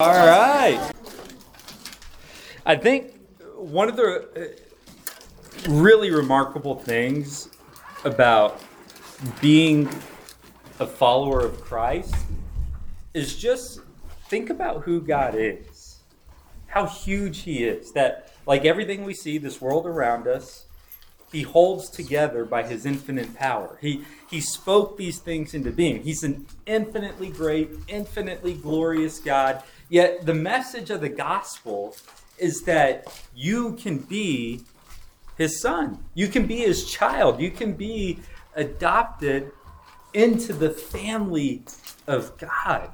All right. I think one of the uh, really remarkable things about being a follower of Christ is just think about who God is, how huge He is. That, like everything we see, this world around us, He holds together by His infinite power. He, he spoke these things into being. He's an infinitely great, infinitely glorious God. Yet the message of the gospel is that you can be his son. You can be his child. You can be adopted into the family of God.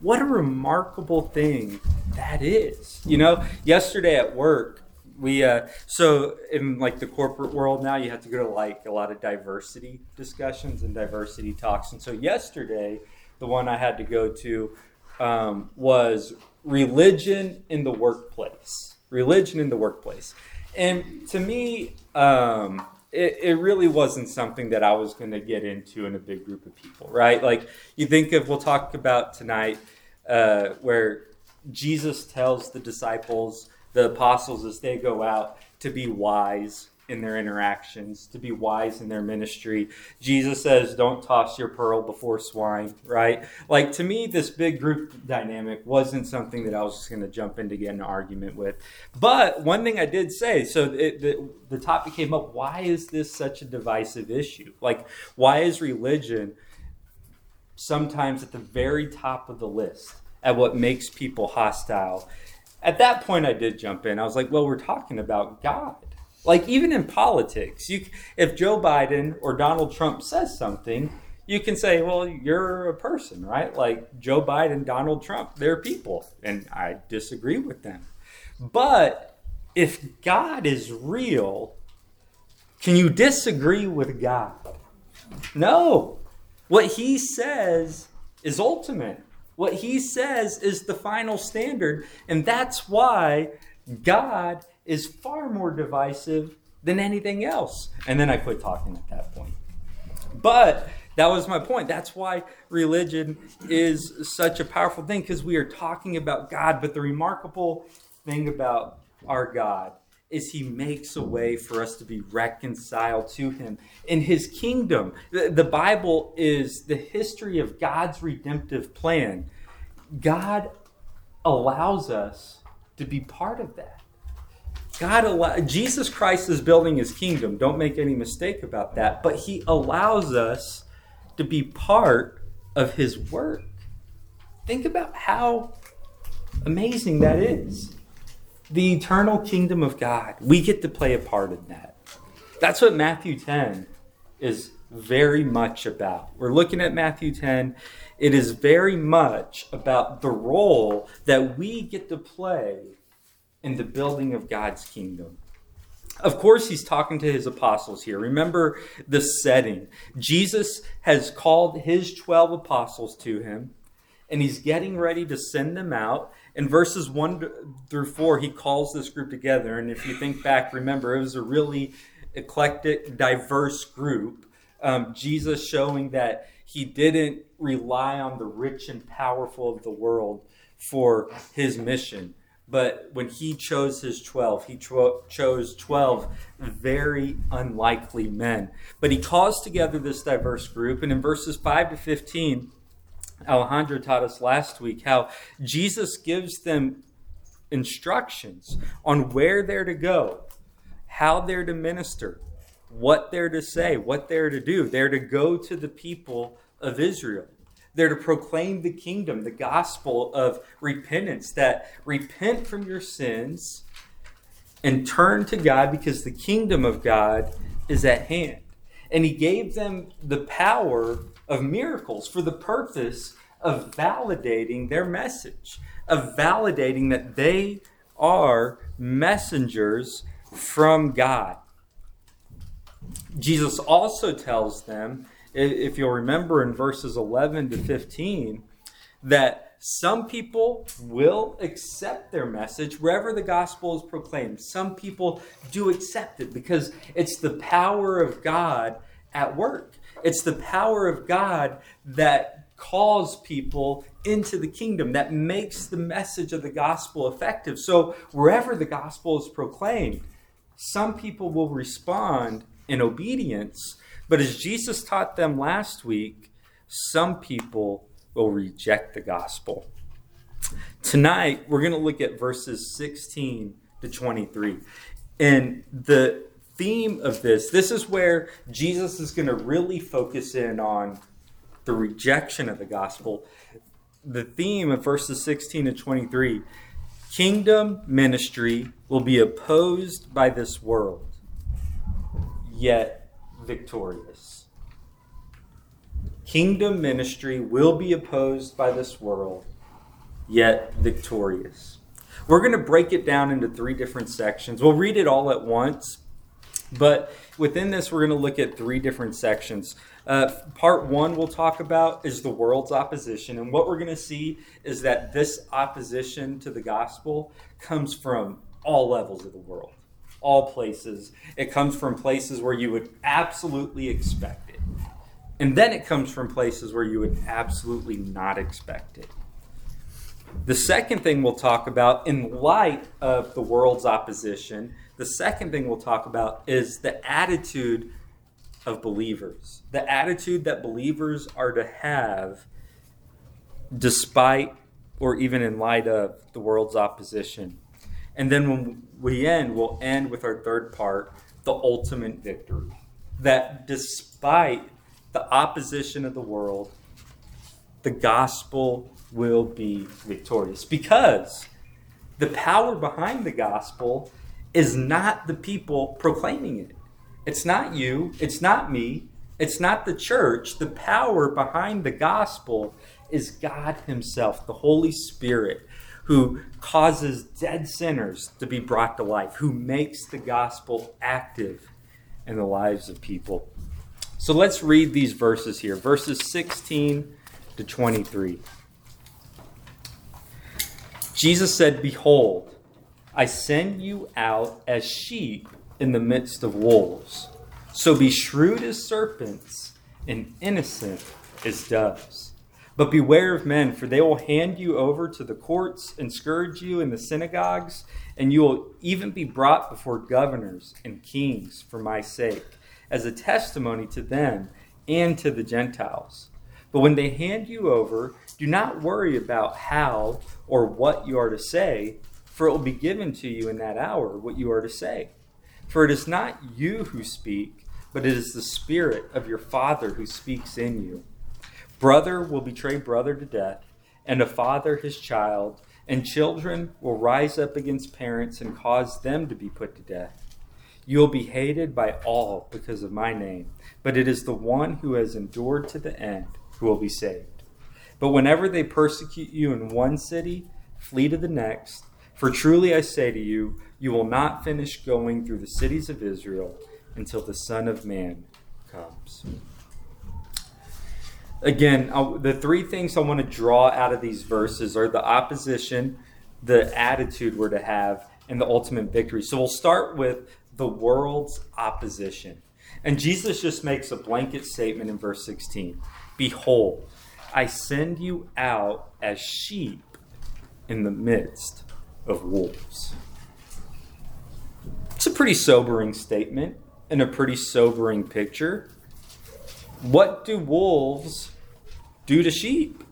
What a remarkable thing that is. You know, yesterday at work, we uh, so in like the corporate world now you have to go to like a lot of diversity discussions and diversity talks and so yesterday the one i had to go to um, was religion in the workplace. Religion in the workplace. And to me um, it, it really wasn't something that i was going to get into in a big group of people right? Like you think of we'll talk about tonight uh, where jesus tells the disciples the apostles as they go out to be wise in their interactions, to be wise in their ministry. Jesus says, Don't toss your pearl before swine, right? Like to me, this big group dynamic wasn't something that I was just going to jump in to get an argument with. But one thing I did say so it, the, the topic came up why is this such a divisive issue? Like, why is religion sometimes at the very top of the list at what makes people hostile? at that point, I did jump in. I was like, well, we're talking about God. Like, even in politics, you, if Joe Biden or Donald Trump says something, you can say, well, you're a person, right? Like Joe Biden, Donald Trump, they're people. And I disagree with them. But if God is real, can you disagree with God? No. What he says is ultimate. What he says is the final standard. And that's why God is far more divisive than anything else. And then I quit talking at that point. But that was my point. That's why religion is such a powerful thing because we are talking about God. But the remarkable thing about our God is he makes a way for us to be reconciled to him in his kingdom. The, Bible is the history of God's redemptive plan. God allows us to be part of that. God allow, Jesus Christ is building his kingdom. Don't make any mistake about that. But he allows us to be part of his work. Think about how amazing that is the eternal kingdom of God. We get to play a part in that. That's what Matthew 10 is very much about. We're looking at Matthew 10. It is very much about the role that we get to play in the building of God's kingdom. Of course, he's talking to his apostles here. Remember the setting. Jesus has called his 12 apostles to him, and he's getting ready to send them out in verses 1 through 4, he calls this group together. And if you think back, remember, it was a really eclectic, diverse group. Um, Jesus showing that he didn't rely on the rich and powerful of the world for his mission. But when he chose his 12, he cho- chose 12 very unlikely men. But he calls together this diverse group. And in verses 5 to 15, Alejandro taught us last week how Jesus gives them instructions on where they're to go, how they're to minister, what they're to say, what they're to do. They're to go to the people of Israel. They're to proclaim the kingdom, the gospel of repentance, that repent from your sins and turn to God because the kingdom of God is at hand. And he gave them the power of miracles for the purpose of validating their message, of validating that they are messengers from God. Jesus also tells them, if you'll remember in verses 11 to 15, that some people will accept their message wherever the gospel is proclaimed. Some people do accept it because it's the power of God at work. It's the power of God that calls people into the kingdom, that makes the message of the gospel effective. So, wherever the gospel is proclaimed, some people will respond in obedience, but as Jesus taught them last week, some people will reject the gospel. Tonight, we're going to look at verses 16 to 23. And the theme of this, this is where Jesus is going to really focus in on the rejection of the gospel. The theme of verses 16 to 23 kingdom ministry will be opposed by this world, yet victorious. Kingdom ministry will be opposed by this world, yet victorious. We're going to break it down into three different sections. We'll read it all at once, but within this, we're going to look at three different sections. Uh, part one we'll talk about is the world's opposition. And what we're going to see is that this opposition to the gospel comes from all levels of the world, all places. It comes from places where you would absolutely expect it. And then it comes from places where you would absolutely not expect it. The second thing we'll talk about, in light of the world's opposition, the second thing we'll talk about is the attitude of believers, the attitude that believers are to have despite or even in light of the world's opposition. And then when we end, we'll end with our third part the ultimate victory. That despite the opposition of the world, the gospel will be victorious because the power behind the gospel is not the people proclaiming it. It's not you, it's not me, it's not the church. The power behind the gospel is God Himself, the Holy Spirit, who causes dead sinners to be brought to life, who makes the gospel active in the lives of people. So let's read these verses here verses 16 to 23. Jesus said, Behold, I send you out as sheep in the midst of wolves. So be shrewd as serpents and innocent as doves. But beware of men, for they will hand you over to the courts and scourge you in the synagogues, and you will even be brought before governors and kings for my sake, as a testimony to them and to the Gentiles. But when they hand you over, do not worry about how or what you are to say, for it will be given to you in that hour what you are to say. For it is not you who speak, but it is the Spirit of your Father who speaks in you. Brother will betray brother to death, and a father his child, and children will rise up against parents and cause them to be put to death. You will be hated by all because of my name, but it is the one who has endured to the end who will be saved. But whenever they persecute you in one city, flee to the next. For truly I say to you, you will not finish going through the cities of Israel until the Son of Man comes. Again, the three things I want to draw out of these verses are the opposition, the attitude we're to have, and the ultimate victory. So we'll start with the world's opposition. And Jesus just makes a blanket statement in verse 16 Behold, I send you out as sheep in the midst of wolves. It's a pretty sobering statement and a pretty sobering picture. What do wolves do to sheep?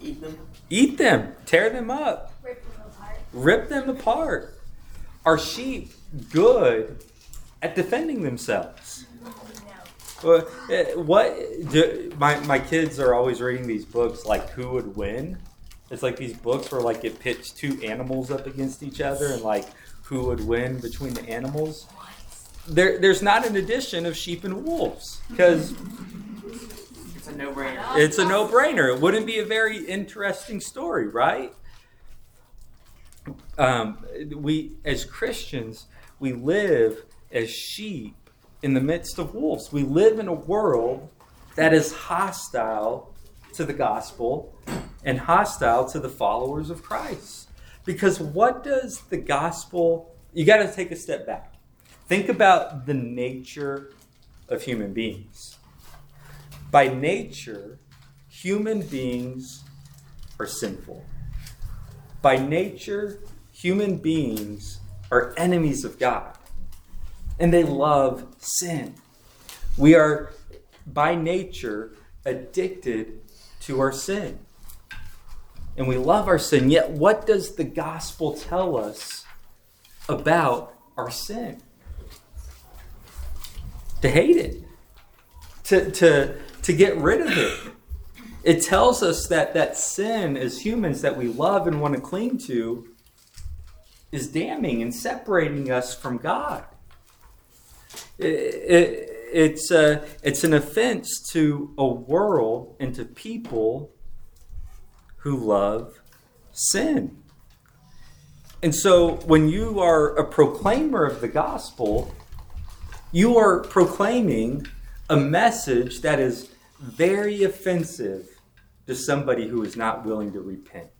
Eat them. Eat them, tear them up, Rip them apart. rip them apart. Are sheep good at defending themselves? No. Eh, what do, my my kids are always reading these books like who would win. It's like these books where like it pits two animals up against each other and like who would win between the animals. There, there's not an addition of sheep and wolves because It's a no-brainer. it's a no-brainer. It wouldn't be a very interesting story, right? Um, we, as Christians, we live as sheep in the midst of wolves. We live in a world that is hostile to the gospel and hostile to the followers of Christ. Because what does the gospel, you got to take a step back. Think about the nature of human beings. By nature, human beings are sinful. By nature, human beings are enemies of God. And they love sin. We are, by nature, addicted to our sin. And we love our sin. Yet, what does the gospel tell us about our sin? To hate it, to, to, to get rid of it. It tells us that that sin as humans that we love and want to cling to is damning and separating us from God. It, it, it's, a, it's an offense to a world and to people who love sin. And so when you are a proclaimer of the gospel, you are proclaiming a message that is very offensive to somebody who is not willing to repent.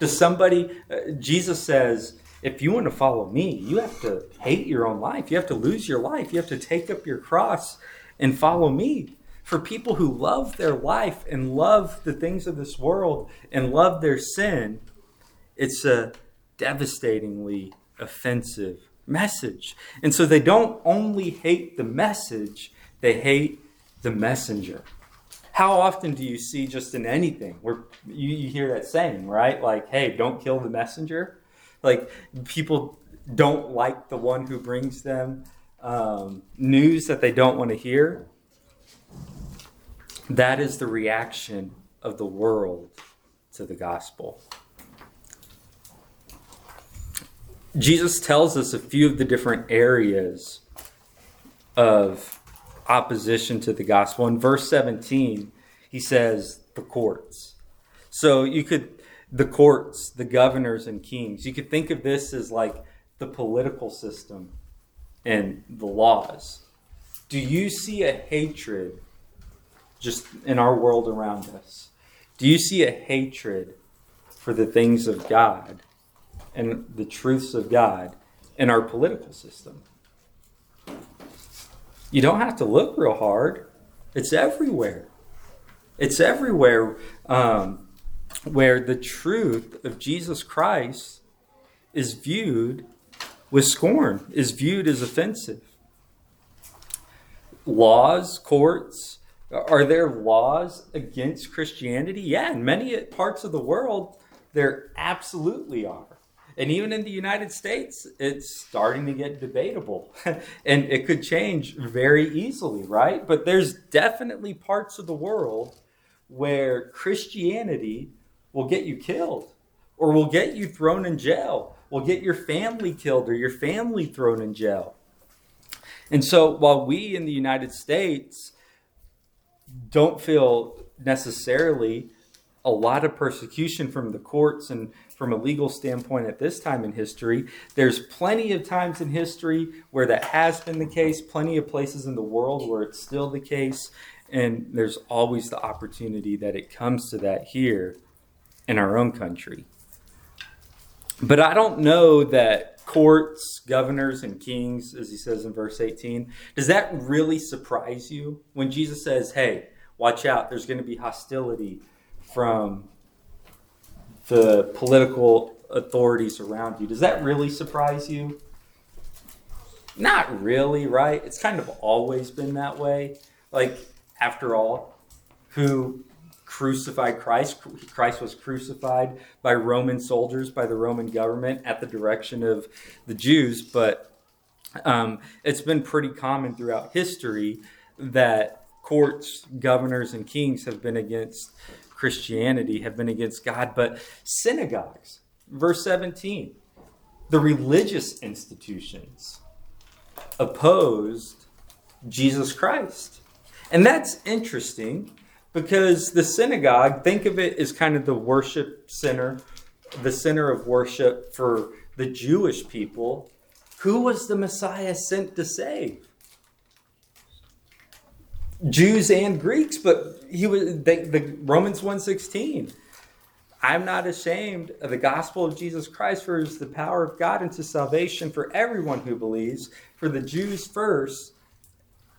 To somebody, uh, Jesus says, if you want to follow me, you have to hate your own life. You have to lose your life. You have to take up your cross and follow me. For people who love their life and love the things of this world and love their sin, it's a devastatingly offensive message. And so they don't only hate the message, they hate the messenger. How often do you see just in anything where you, you hear that saying, right? Like, hey, don't kill the messenger? Like, people don't like the one who brings them um, news that they don't want to hear. That is the reaction of the world to the gospel. Jesus tells us a few of the different areas of opposition to the gospel. In verse 17, he says the courts. So you could, the courts, the governors and kings, you could think of this as like the political system and the laws. Do you see a hatred just in our world around us? Do you see a hatred for the things of God? And the truths of God in our political system. You don't have to look real hard, it's everywhere. It's everywhere um, where the truth of Jesus Christ is viewed with scorn, is viewed as offensive. Laws, courts, are there laws against Christianity? Yeah, in many parts of the world, there absolutely are. And even in the United States, it's starting to get debatable. and it could change very easily, right? But there's definitely parts of the world where Christianity will get you killed or will get you thrown in jail, will get your family killed or your family thrown in jail. And so while we in the United States don't feel necessarily a lot of persecution from the courts and from a legal standpoint at this time in history. There's plenty of times in history where that has been the case, plenty of places in the world where it's still the case, and there's always the opportunity that it comes to that here in our own country. But I don't know that courts, governors, and kings, as he says in verse 18, does that really surprise you when Jesus says, hey, watch out, there's going to be hostility from the political authorities around you. Does that really surprise you? Not really, right? It's kind of always been that way. Like, after all, who crucified Christ? Christ was crucified by Roman soldiers, by the Roman government at the direction of the Jews. But um, it's been pretty common throughout history that courts, governors, and kings have been against Christianity have been against God, but synagogues, verse 17, the religious institutions opposed Jesus Christ. And that's interesting because the synagogue, think of it as kind of the worship center, the center of worship for the Jewish people. Who was the Messiah sent to save? Jews and Greeks, but he was the, the Romans 116. I'm not ashamed of the gospel of Jesus Christ, for it is the power of God into salvation for everyone who believes, for the Jews first,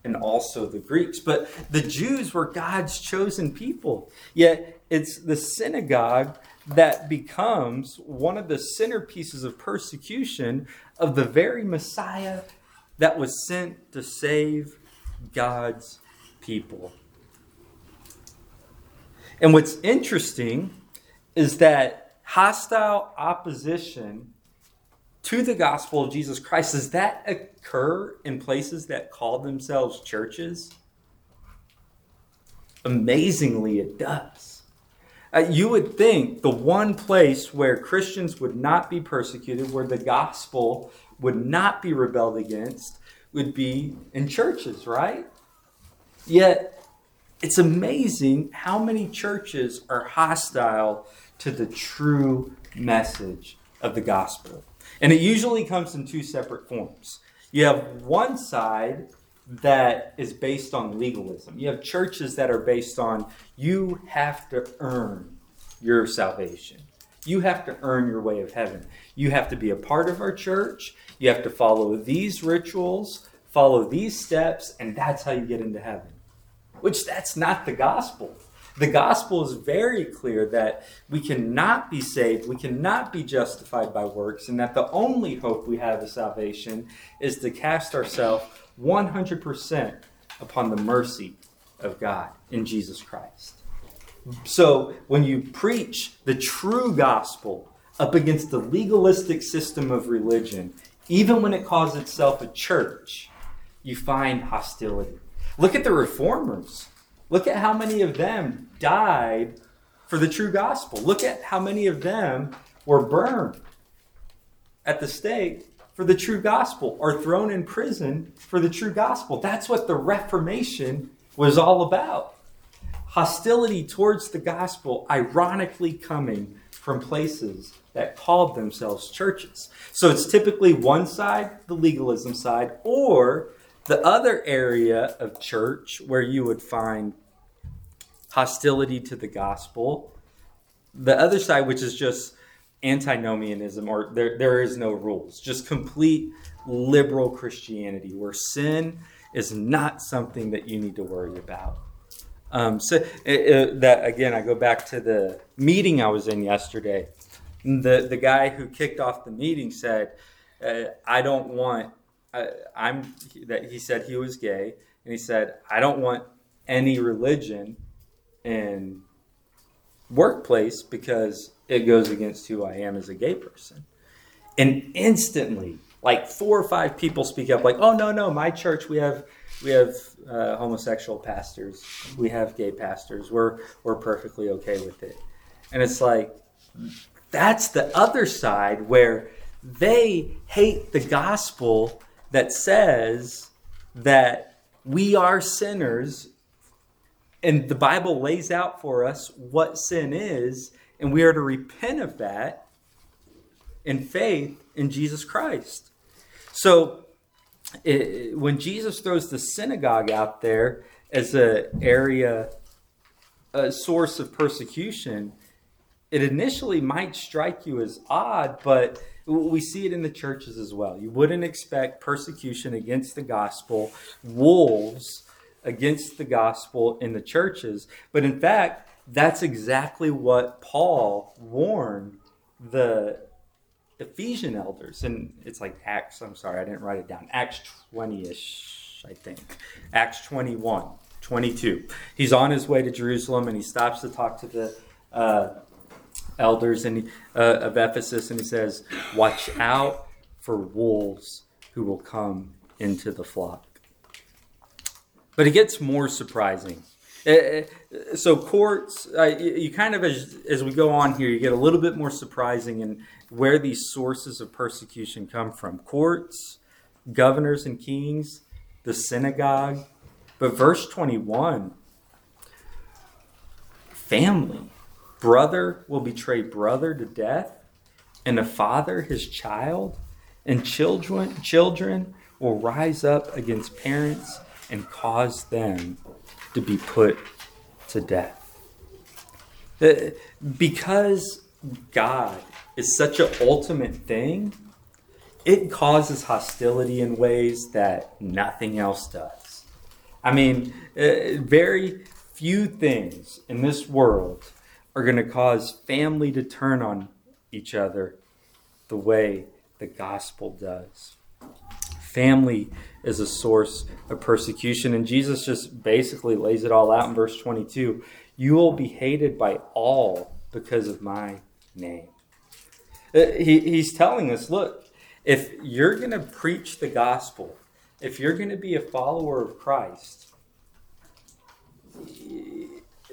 and also the Greeks. But the Jews were God's chosen people. Yet it's the synagogue that becomes one of the centerpieces of persecution of the very Messiah that was sent to save God's people. And what's interesting is that hostile opposition to the gospel of Jesus Christ, does that occur in places that call themselves churches? Amazingly, it does. Uh, you would think the one place where Christians would not be persecuted, where the gospel would not be rebelled against, would be in churches, right? Yet, it's amazing how many churches are hostile to the true message of the gospel. And it usually comes in two separate forms. You have one side that is based on legalism. You have churches that are based on you have to earn your salvation. You have to earn your way of heaven. You have to be a part of our church. You have to follow these rituals, follow these steps, and that's how you get into heaven. Which that's not the gospel. The gospel is very clear that we cannot be saved, we cannot be justified by works, and that the only hope we have of salvation is to cast ourselves 100% upon the mercy of God in Jesus Christ. So when you preach the true gospel up against the legalistic system of religion, even when it calls itself a church, you find hostility. Look at the reformers. Look at how many of them died for the true gospel. Look at how many of them were burned at the stake for the true gospel or thrown in prison for the true gospel. That's what the Reformation was all about. Hostility towards the gospel, ironically coming from places that called themselves churches. So it's typically one side, the legalism side, or the other area of church where you would find hostility to the gospel. The other side, which is just antinomianism, or there, there is no rules, just complete liberal Christianity, where sin is not something that you need to worry about. Um, so it, it, that again, I go back to the meeting I was in yesterday. The the guy who kicked off the meeting said, uh, "I don't want." Uh, I'm that he said he was gay, and he said, "I don't want any religion in workplace because it goes against who I am as a gay person. And instantly, like four or five people speak up, like, "Oh no, no, my church we have we have uh, homosexual pastors, we have gay pastors. We're we're perfectly okay with it." And it's like that's the other side where they hate the gospel that says that we are sinners and the Bible lays out for us what sin is, and we are to repent of that in faith in Jesus Christ. So, it, when Jesus throws the synagogue out there as an area, a source of persecution, it initially might strike you as odd, but we see it in the churches as well. You wouldn't expect persecution against the gospel, wolves against the gospel in the churches. But in fact, that's exactly what Paul warned the Ephesian elders. And it's like Acts, I'm sorry, I didn't write it down. Acts 20 ish, I think. Acts 21, 22. He's on his way to Jerusalem and he stops to talk to the uh, elders and uh, of Ephesus and he says, Watch out for wolves who will come into the flock. But it gets more surprising. Uh, uh, so courts, uh, you kind of as as we go on here, you get a little bit more surprising in where these sources of persecution come from. Courts, governors and kings, the synagogue. But verse 21 family. Brother will betray brother to death, and a father his child, and children children will rise up against parents and cause them to be put to death. Uh, because God is such an ultimate thing, it causes hostility in ways that nothing else does. I mean, uh, very few things in this world are going to cause family to turn on each other the way the gospel does. Family is a source of persecution, and Jesus just basically lays it all out in verse 22. You will be hated by all because of my name. Uh, he, he's telling us look, if you're going to preach the gospel, if you're going to be a follower of Christ,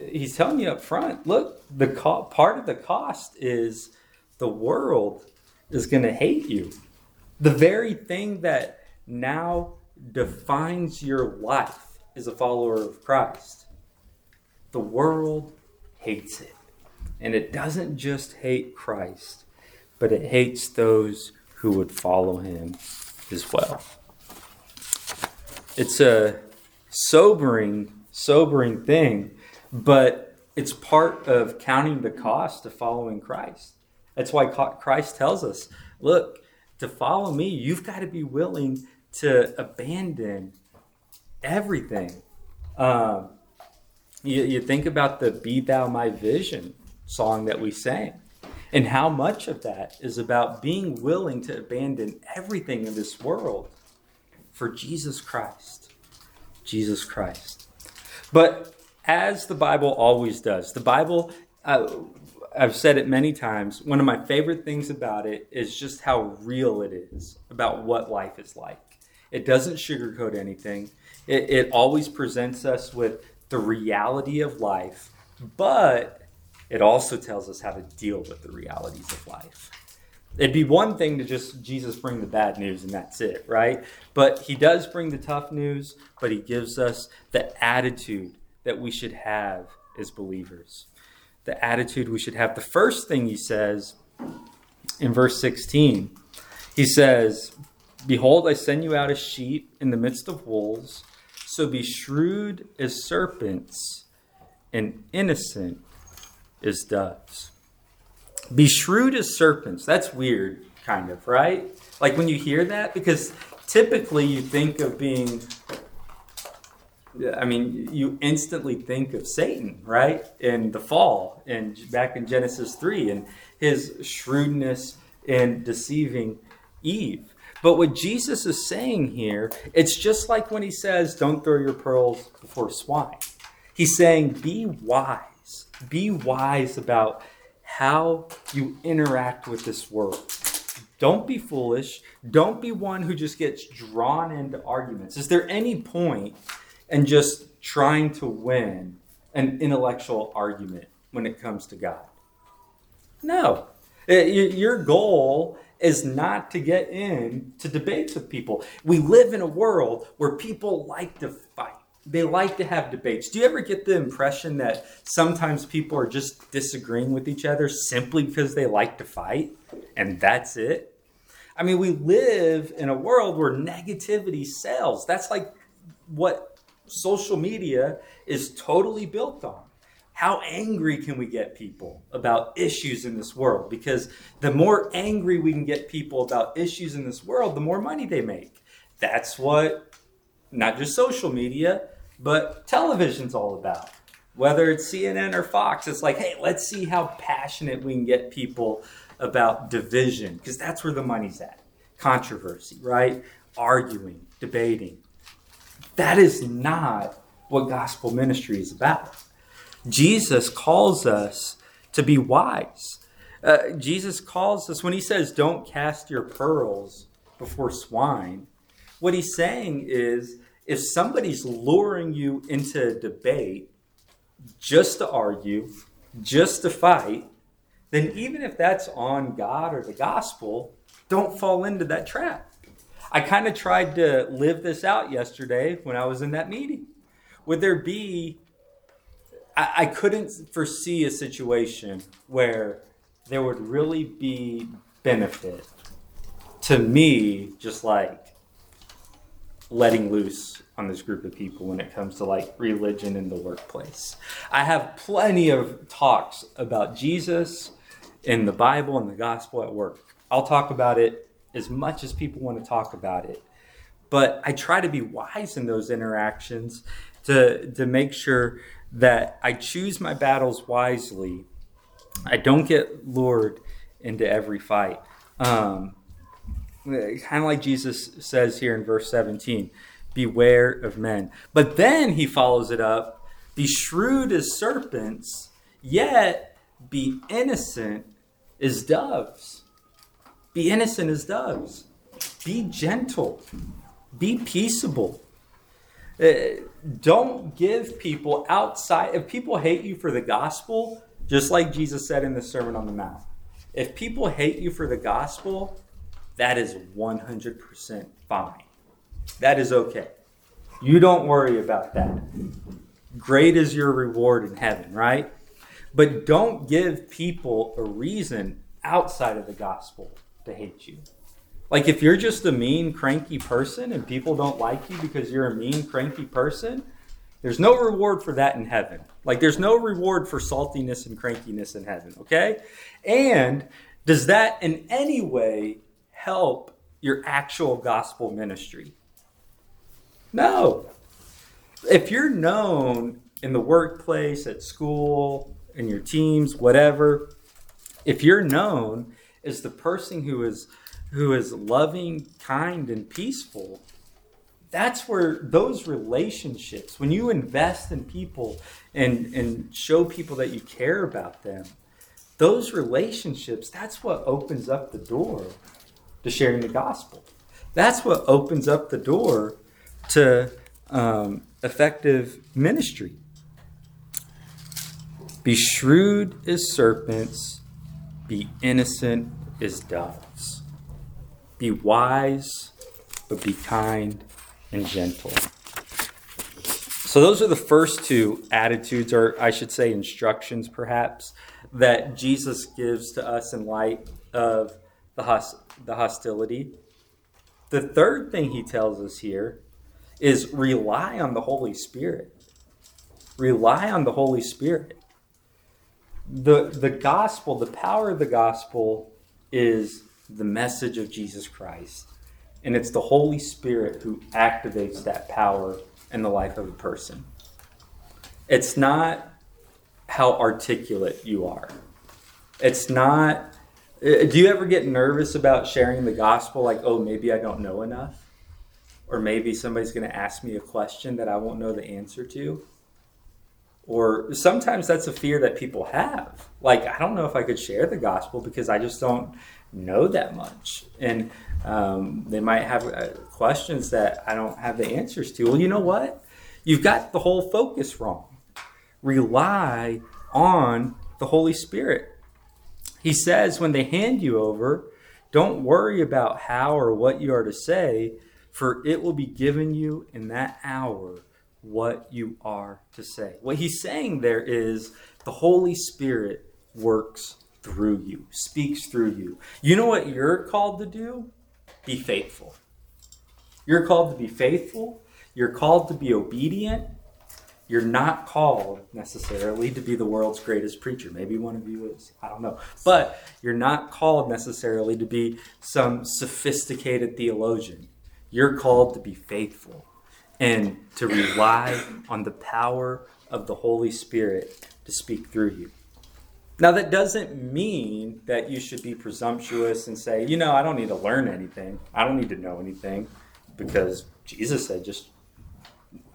he's telling you up front look, the co- part of the cost is the world is going to hate you. The very thing that now defines your life as a follower of Christ, the world hates it. And it doesn't just hate Christ, but it hates those who would follow him as well. It's a sobering, sobering thing, but it's part of counting the cost of following Christ. That's why Christ tells us look, to follow me, you've got to be willing to abandon everything. Um, you, you think about the Be Thou My Vision song that we sang. And how much of that is about being willing to abandon everything in this world for Jesus Christ. Jesus Christ. But as the Bible always does, the Bible, uh, I've said it many times, one of my favorite things about it is just how real it is about what life is like. It doesn't sugarcoat anything, it, it always presents us with the reality of life, but it also tells us how to deal with the realities of life. It'd be one thing to just Jesus bring the bad news and that's it, right? But he does bring the tough news, but he gives us the attitude that we should have as believers. The attitude we should have. The first thing he says in verse 16, he says, Behold, I send you out as sheep in the midst of wolves, so be shrewd as serpents and innocent as doves. Be shrewd as serpents. That's weird, kind of, right? Like when you hear that, because typically you think of being, I mean, you instantly think of Satan, right? In the fall, and back in Genesis 3, and his shrewdness in deceiving Eve. But what Jesus is saying here, it's just like when he says, Don't throw your pearls before swine. He's saying, Be wise be wise about how you interact with this world. Don't be foolish. Don't be one who just gets drawn into arguments. Is there any point in just trying to win an intellectual argument when it comes to God? No. Uh, your goal is not to get into debates with people. We live in a world where people like to fight they like to have debates. Do you ever get the impression that sometimes people are just disagreeing with each other simply because they like to fight and that's it? I mean, we live in a world where negativity sells. That's like what social media is totally built on. How angry can we get people about issues in this world? Because the more angry we can get people about issues in this world, the more money they make. That's what not just social media, but television's all about. Whether it's CNN or Fox, it's like, hey, let's see how passionate we can get people about division, because that's where the money's at. Controversy, right? Arguing, debating. That is not what gospel ministry is about. Jesus calls us to be wise. Uh, Jesus calls us when he says, Don't cast your pearls before swine. What he's saying is if somebody's luring you into a debate just to argue, just to fight, then even if that's on God or the gospel, don't fall into that trap. I kind of tried to live this out yesterday when I was in that meeting. Would there be, I, I couldn't foresee a situation where there would really be benefit to me just like letting loose on this group of people when it comes to like religion in the workplace. I have plenty of talks about Jesus in the Bible and the gospel at work. I'll talk about it as much as people want to talk about it. but I try to be wise in those interactions to, to make sure that I choose my battles wisely. I don't get lured into every fight. Um, kind of like Jesus says here in verse 17 beware of men. But then he follows it up be shrewd as serpents, yet be innocent as doves. Be innocent as doves. Be gentle. Be peaceable. Uh, don't give people outside, if people hate you for the gospel, just like Jesus said in the Sermon on the Mount, if people hate you for the gospel, that is 100% fine. That is okay. You don't worry about that. Great is your reward in heaven, right? But don't give people a reason outside of the gospel to hate you. Like if you're just a mean, cranky person and people don't like you because you're a mean, cranky person, there's no reward for that in heaven. Like there's no reward for saltiness and crankiness in heaven, okay? And does that in any way help your actual gospel ministry? No. If you're known in the workplace, at school, in your teams, whatever, if you're known as the person who is who is loving, kind, and peaceful, that's where those relationships, when you invest in people and, and show people that you care about them, those relationships, that's what opens up the door to sharing the gospel. That's what opens up the door to um, effective ministry. Be shrewd as serpents, be innocent as doves. Be wise, but be kind and gentle. So, those are the first two attitudes, or I should say, instructions perhaps, that Jesus gives to us in light of the, the hostility. The third thing he tells us here is rely on the Holy Spirit. Rely on the Holy Spirit. The, the gospel, the power of the gospel is the message of Jesus Christ. And it's the Holy Spirit who activates that power in the life of a person. It's not how articulate you are. It's not. Uh, do you ever get nervous about sharing the gospel? Like, oh, maybe I don't know enough? Or maybe somebody's going to ask me a question that I won't know the answer to? Or sometimes that's a fear that people have. Like, I don't know if I could share the gospel because I just don't know that much. And um, they might have uh, questions that I don't have the answers to. Well, you know what? You've got the whole focus wrong. Rely on the Holy Spirit. He says, when they hand you over, don't worry about how or what you are to say, for it will be given you in that hour what you are to say. What he's saying there is the Holy Spirit works through you, speaks through you. You know what you're called to do? Be faithful. You're called to be faithful. You're called to be obedient. You're not called necessarily to be the world's greatest preacher. Maybe one of you is. I don't know. But you're not called necessarily to be some sophisticated theologian. You're called to be faithful and to rely on the power of the Holy Spirit to speak through you. Now, that doesn't mean that you should be presumptuous and say, you know, I don't need to learn anything. I don't need to know anything because Jesus said, just,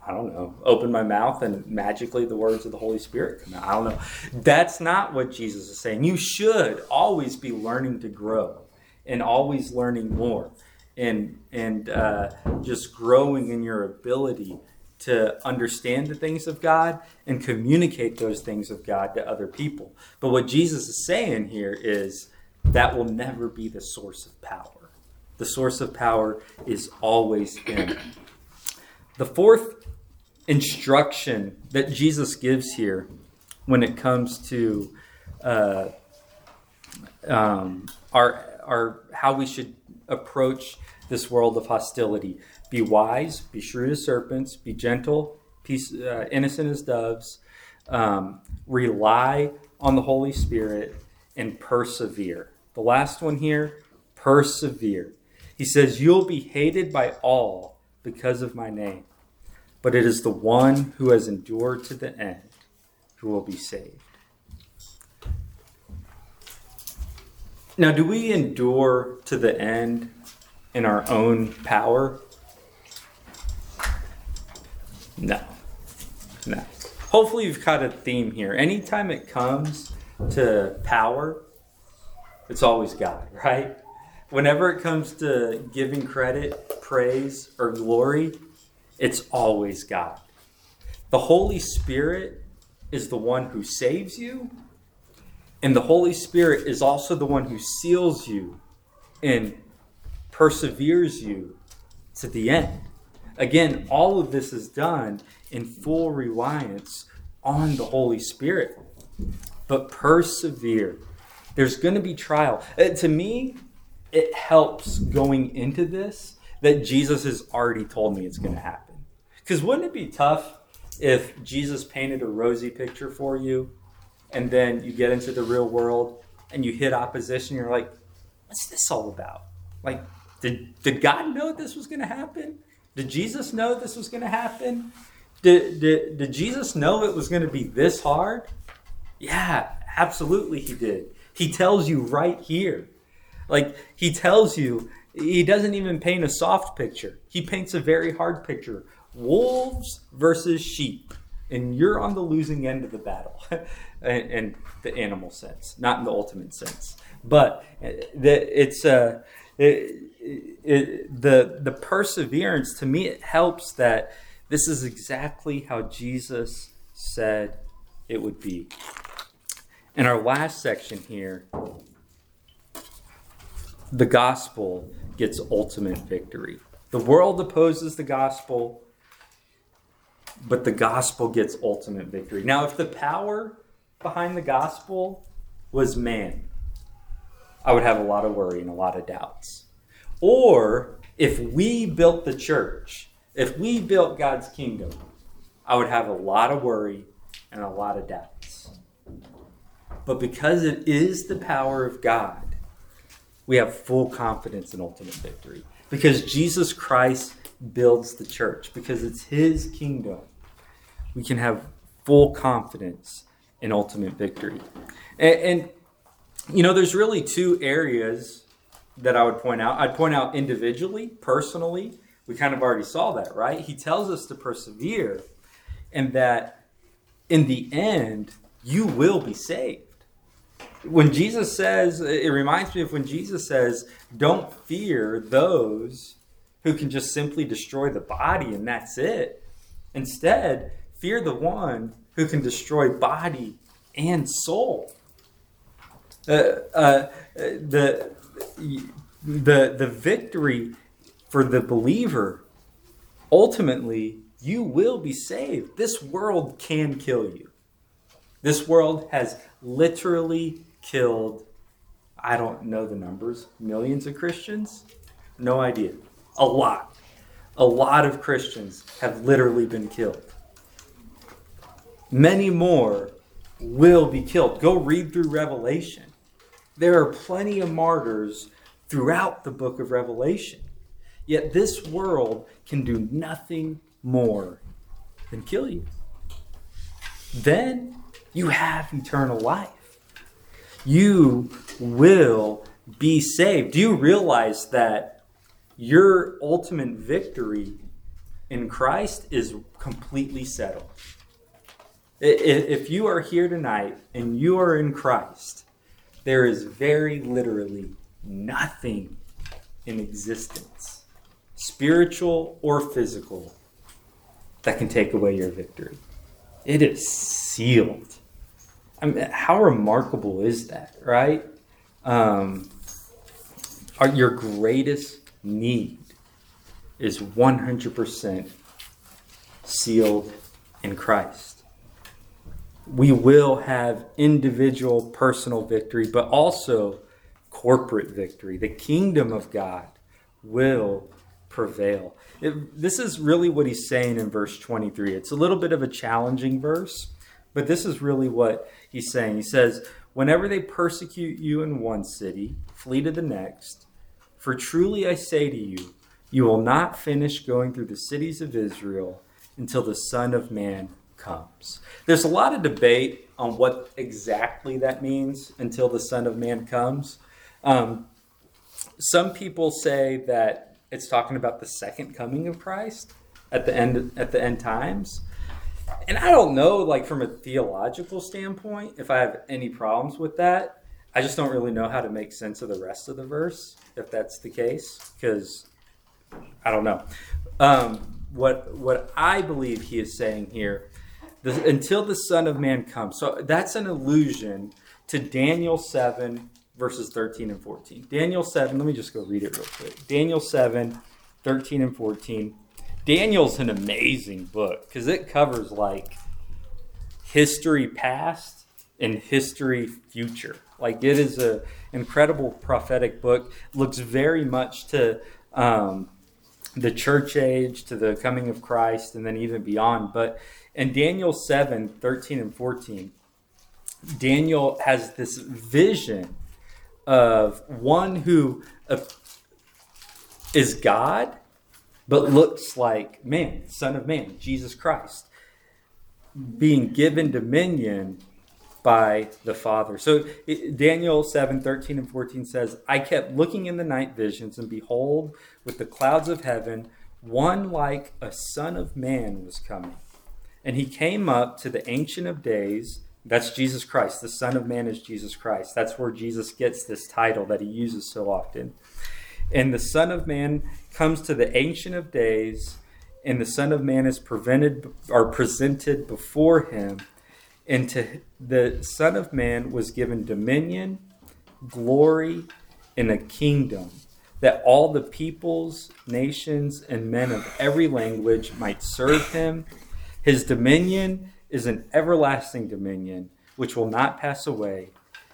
I don't know, open my mouth and magically the words of the Holy Spirit come out. I don't know. That's not what Jesus is saying. You should always be learning to grow and always learning more and, and uh, just growing in your ability to understand the things of God and communicate those things of God to other people. But what Jesus is saying here is that will never be the source of power. The source of power is always Him. The fourth instruction that Jesus gives here when it comes to uh, um, our, our how we should approach this world of hostility be wise, be shrewd as serpents, be gentle, peace, uh, innocent as doves, um, rely on the Holy Spirit, and persevere. The last one here, persevere. He says, You'll be hated by all because of my name, but it is the one who has endured to the end who will be saved. Now, do we endure to the end in our own power? No. No. Hopefully, you've caught a theme here. Anytime it comes to power, it's always God, right? Whenever it comes to giving credit, praise, or glory, it's always God. The Holy Spirit is the one who saves you, and the Holy Spirit is also the one who seals you and perseveres you to the end. Again, all of this is done in full reliance on the Holy Spirit. But persevere. There's going to be trial. Uh, to me, it helps going into this that Jesus has already told me it's going to happen. Because wouldn't it be tough if Jesus painted a rosy picture for you and then you get into the real world and you hit opposition? You're like, what's this all about? Like, did, did God know this was going to happen? Did Jesus know this was going to happen? Did, did, did Jesus know it was going to be this hard? Yeah, absolutely, he did. He tells you right here. Like, he tells you, he doesn't even paint a soft picture, he paints a very hard picture wolves versus sheep. And you're on the losing end of the battle in the animal sense, not in the ultimate sense. But it's uh, it, it, the the perseverance to me it helps that this is exactly how Jesus said it would be. In our last section here, the gospel gets ultimate victory. The world opposes the gospel, but the gospel gets ultimate victory. Now, if the power behind the gospel was man, I would have a lot of worry and a lot of doubts. Or if we built the church, if we built God's kingdom, I would have a lot of worry and a lot of doubts. But because it is the power of God, we have full confidence in ultimate victory. Because Jesus Christ builds the church, because it's his kingdom, we can have full confidence in ultimate victory. And, and you know, there's really two areas that I would point out. I'd point out individually, personally. We kind of already saw that, right? He tells us to persevere and that in the end, you will be saved. When Jesus says, it reminds me of when Jesus says, don't fear those who can just simply destroy the body and that's it. Instead, fear the one who can destroy body and soul. Uh, uh, the, the, the victory for the believer, ultimately, you will be saved. This world can kill you. This world has literally killed, I don't know the numbers, millions of Christians? No idea. A lot. A lot of Christians have literally been killed. Many more will be killed. Go read through Revelation. There are plenty of martyrs throughout the book of Revelation. Yet this world can do nothing more than kill you. Then you have eternal life. You will be saved. Do you realize that your ultimate victory in Christ is completely settled? If you are here tonight and you are in Christ, there is very literally nothing in existence, spiritual or physical, that can take away your victory. It is sealed. I mean, how remarkable is that, right? Um, our, your greatest need is 100% sealed in Christ we will have individual personal victory, but also corporate victory. The kingdom of God will prevail. It, this is really what he's saying in verse 23. It's a little bit of a challenging verse, but this is really what he's saying. He says, Whenever they persecute you in one city, flee to the next. For truly I say to you, You will not finish going through the cities of Israel until the Son of Man comes. There's a lot of debate on what exactly that means until the Son of Man comes. Um, some people say that it's talking about the second coming of Christ at the end at the end times. And I don't know, like from a theological standpoint, if I have any problems with that. I just don't really know how to make sense of the rest of the verse, if that's the case, because I don't know. Um, what what I believe he is saying here, the, until the Son of Man comes. So that's an allusion to Daniel seven verses thirteen and fourteen. Daniel seven. Let me just go read it real quick. Daniel 7, 13 and fourteen. Daniel's an amazing book because it covers like history past and history future. Like it is a incredible prophetic book. Looks very much to um, the church age to the coming of Christ and then even beyond. But in Daniel 7 13 and 14, Daniel has this vision of one who uh, God, but looks like man, Son of Man, Jesus Christ, being given dominion by the Father. So Daniel 7 13 and 14 says, I kept looking in the night visions, and behold, with the clouds of heaven, one like a Son of Man was coming. And he came up to the Ancient of Days. That's Jesus Christ. The Son of Man is Jesus Christ. That's where Jesus gets this title that he uses so often. And the Son of Man comes to the Ancient of Days, and the Son of Man is prevented or presented before him and to the Son of Man was given dominion, glory, and a kingdom, that all the peoples, nations, and men of every language might serve him. His dominion is an everlasting dominion which will not pass away.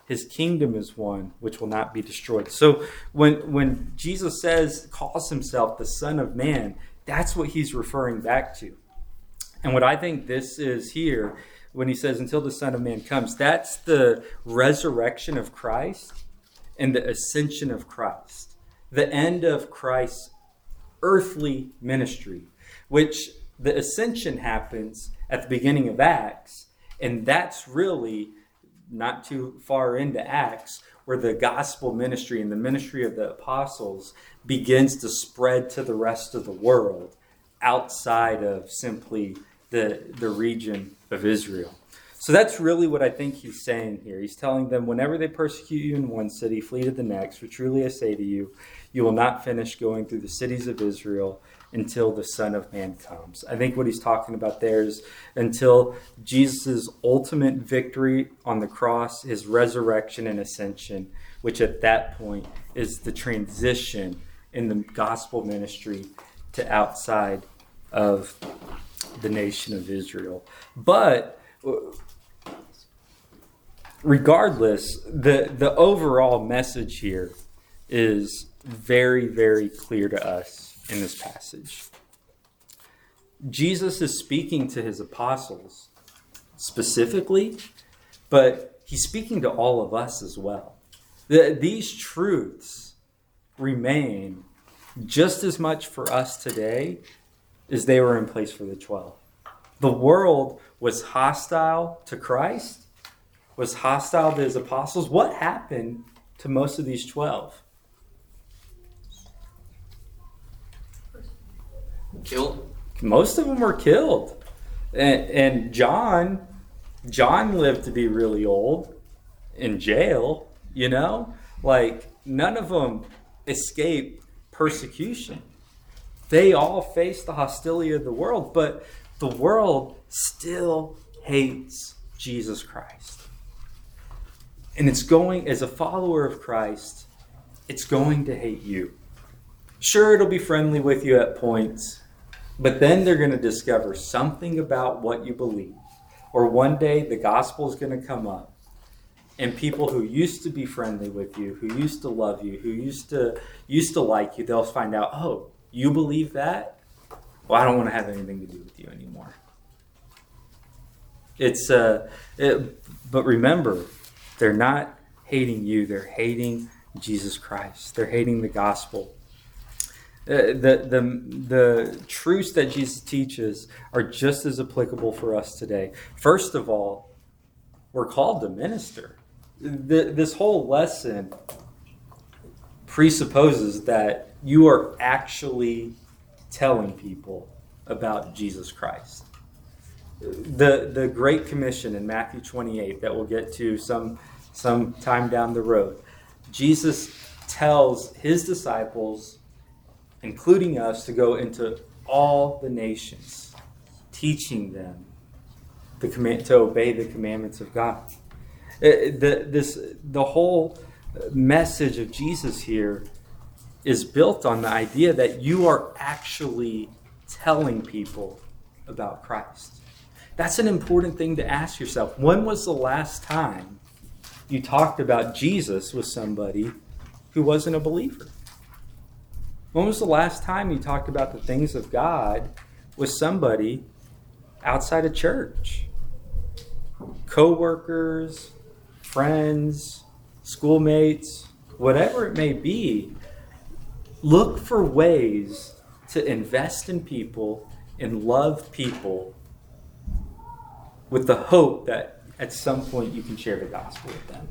His kingdom is one which will not be destroyed. So when when Jesus says calls himself the Son of Man, that's what he's referring back to. And what I think this is here when he says, until the Son of Man comes, that's the resurrection of Christ and the ascension of Christ, the end of Christ's earthly ministry, which the ascension happens at the beginning of Acts, and that's really not too far into Acts where the gospel ministry and the ministry of the apostles begins to spread to the rest of the world outside of simply the, the region of Israel. So that's really what I think he's saying here. He's telling them, whenever they persecute you in one city, flee to the next. For truly I say to you, you will not finish going through the cities of Israel until the Son of Man comes. I think what he's talking about there is until Jesus' ultimate victory on the cross, his resurrection and ascension, which at that point is the transition in the gospel ministry to outside of the nation of Israel. But regardless, the, the overall message here is very, very clear to us in this passage. Jesus is speaking to his apostles specifically, but he's speaking to all of us as well. The, these truths remain just as much for us today as they were in place for the 12. The world was hostile to Christ, was hostile to his apostles. What happened to most of these 12? Killed. Most of them were killed. And, and John, John lived to be really old in jail, you know? Like, none of them escaped persecution. They all face the hostility of the world, but the world still hates Jesus Christ. And it's going, as a follower of Christ, it's going to hate you. Sure, it'll be friendly with you at points, but then they're going to discover something about what you believe. Or one day the gospel is going to come up, and people who used to be friendly with you, who used to love you, who used to used to like you, they'll find out, oh, you believe that? Well, I don't want to have anything to do with you anymore. It's uh, it, but remember, they're not hating you; they're hating Jesus Christ. They're hating the gospel. Uh, the, the, the truths that Jesus teaches are just as applicable for us today. First of all, we're called to minister. The, this whole lesson presupposes that you are actually telling people about Jesus Christ. The, the Great Commission in Matthew 28 that we'll get to some, some time down the road, Jesus tells his disciples, including us, to go into all the nations, teaching them the command, to obey the commandments of God. Uh, the, this, the whole message of Jesus here is built on the idea that you are actually telling people about Christ. That's an important thing to ask yourself. When was the last time you talked about Jesus with somebody who wasn't a believer? When was the last time you talked about the things of God with somebody outside of church? Co-workers, friends, schoolmates, whatever it may be, look for ways to invest in people and love people with the hope that at some point you can share the gospel with them.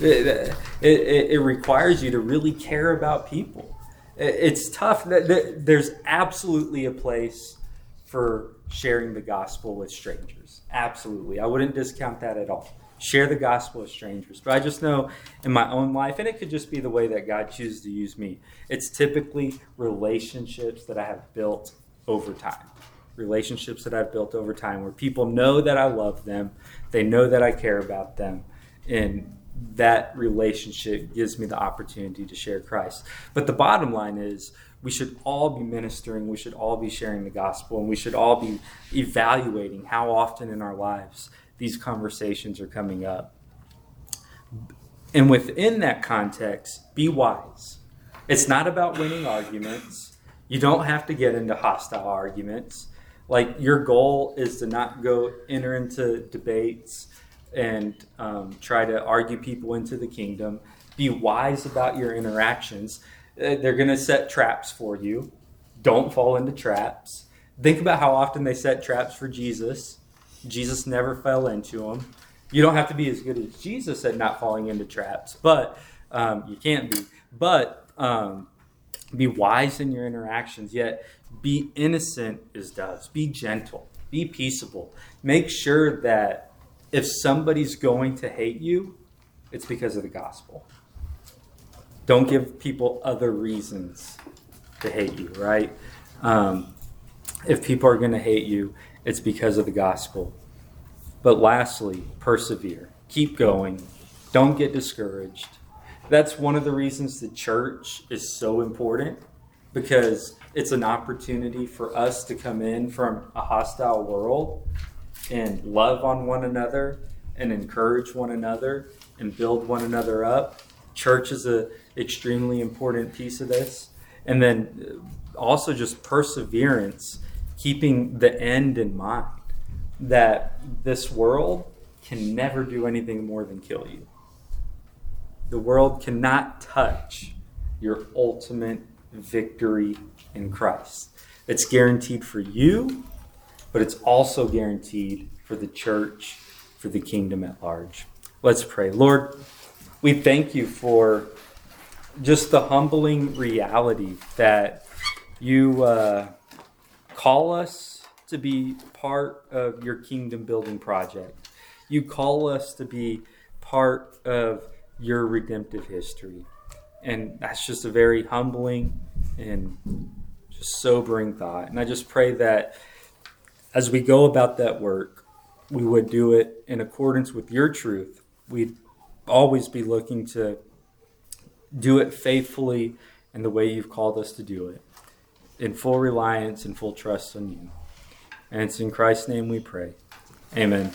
It, it, it requires you to really care about people. It's tough. There's absolutely a place for sharing the gospel with strangers. Absolutely. I wouldn't discount that at all share the gospel with strangers. But I just know in my own life, and it could just be the way that God chooses to use me, it's typically relationships that I have built over time. Relationships that I've built over time where people know that I love them, they know that I care about them, and that relationship gives me the opportunity to share Christ. But the bottom line is, we should all be ministering, we should all be sharing the gospel, and we should all be evaluating how often in our lives these conversations are coming up. And within that context, be wise. It's not about winning arguments. You don't have to get into hostile arguments. Like your goal is to not go enter into debates and um, try to argue people into the kingdom. Be wise about your interactions. Uh, they're going to set traps for you. Don't fall into traps. Think about how often they set traps for Jesus Jesus never fell into them. You don't have to be as good as Jesus at not falling into traps, but um, you can't be. But um, be wise in your interactions, yet be innocent as doves. Be gentle. Be peaceable. Make sure that if somebody's going to hate you, it's because of the gospel. Don't give people other reasons to hate you, right? Um, if people are going to hate you, it's because of the gospel. But lastly, persevere. Keep going. Don't get discouraged. That's one of the reasons the church is so important because it's an opportunity for us to come in from a hostile world and love on one another and encourage one another and build one another up. Church is an extremely important piece of this. And then uh, also just perseverance keeping the end in mind that this world can never do anything more than kill you. The world cannot touch your ultimate victory in Christ. It's guaranteed for you, but it's also guaranteed for the church, for the kingdom at large. Let's pray. Lord, we thank you for just the humbling reality that you. Uh, call us to be part of your kingdom building project. You call us to be part of your redemptive history. And that's just a very humbling and just sobering thought. And I just pray that as we go about that work, we would do it in accordance with your truth. We'd always be looking to do it faithfully in the way you've called us to do it in full reliance and full trust on you. And it's in Christ's name we pray. Amen.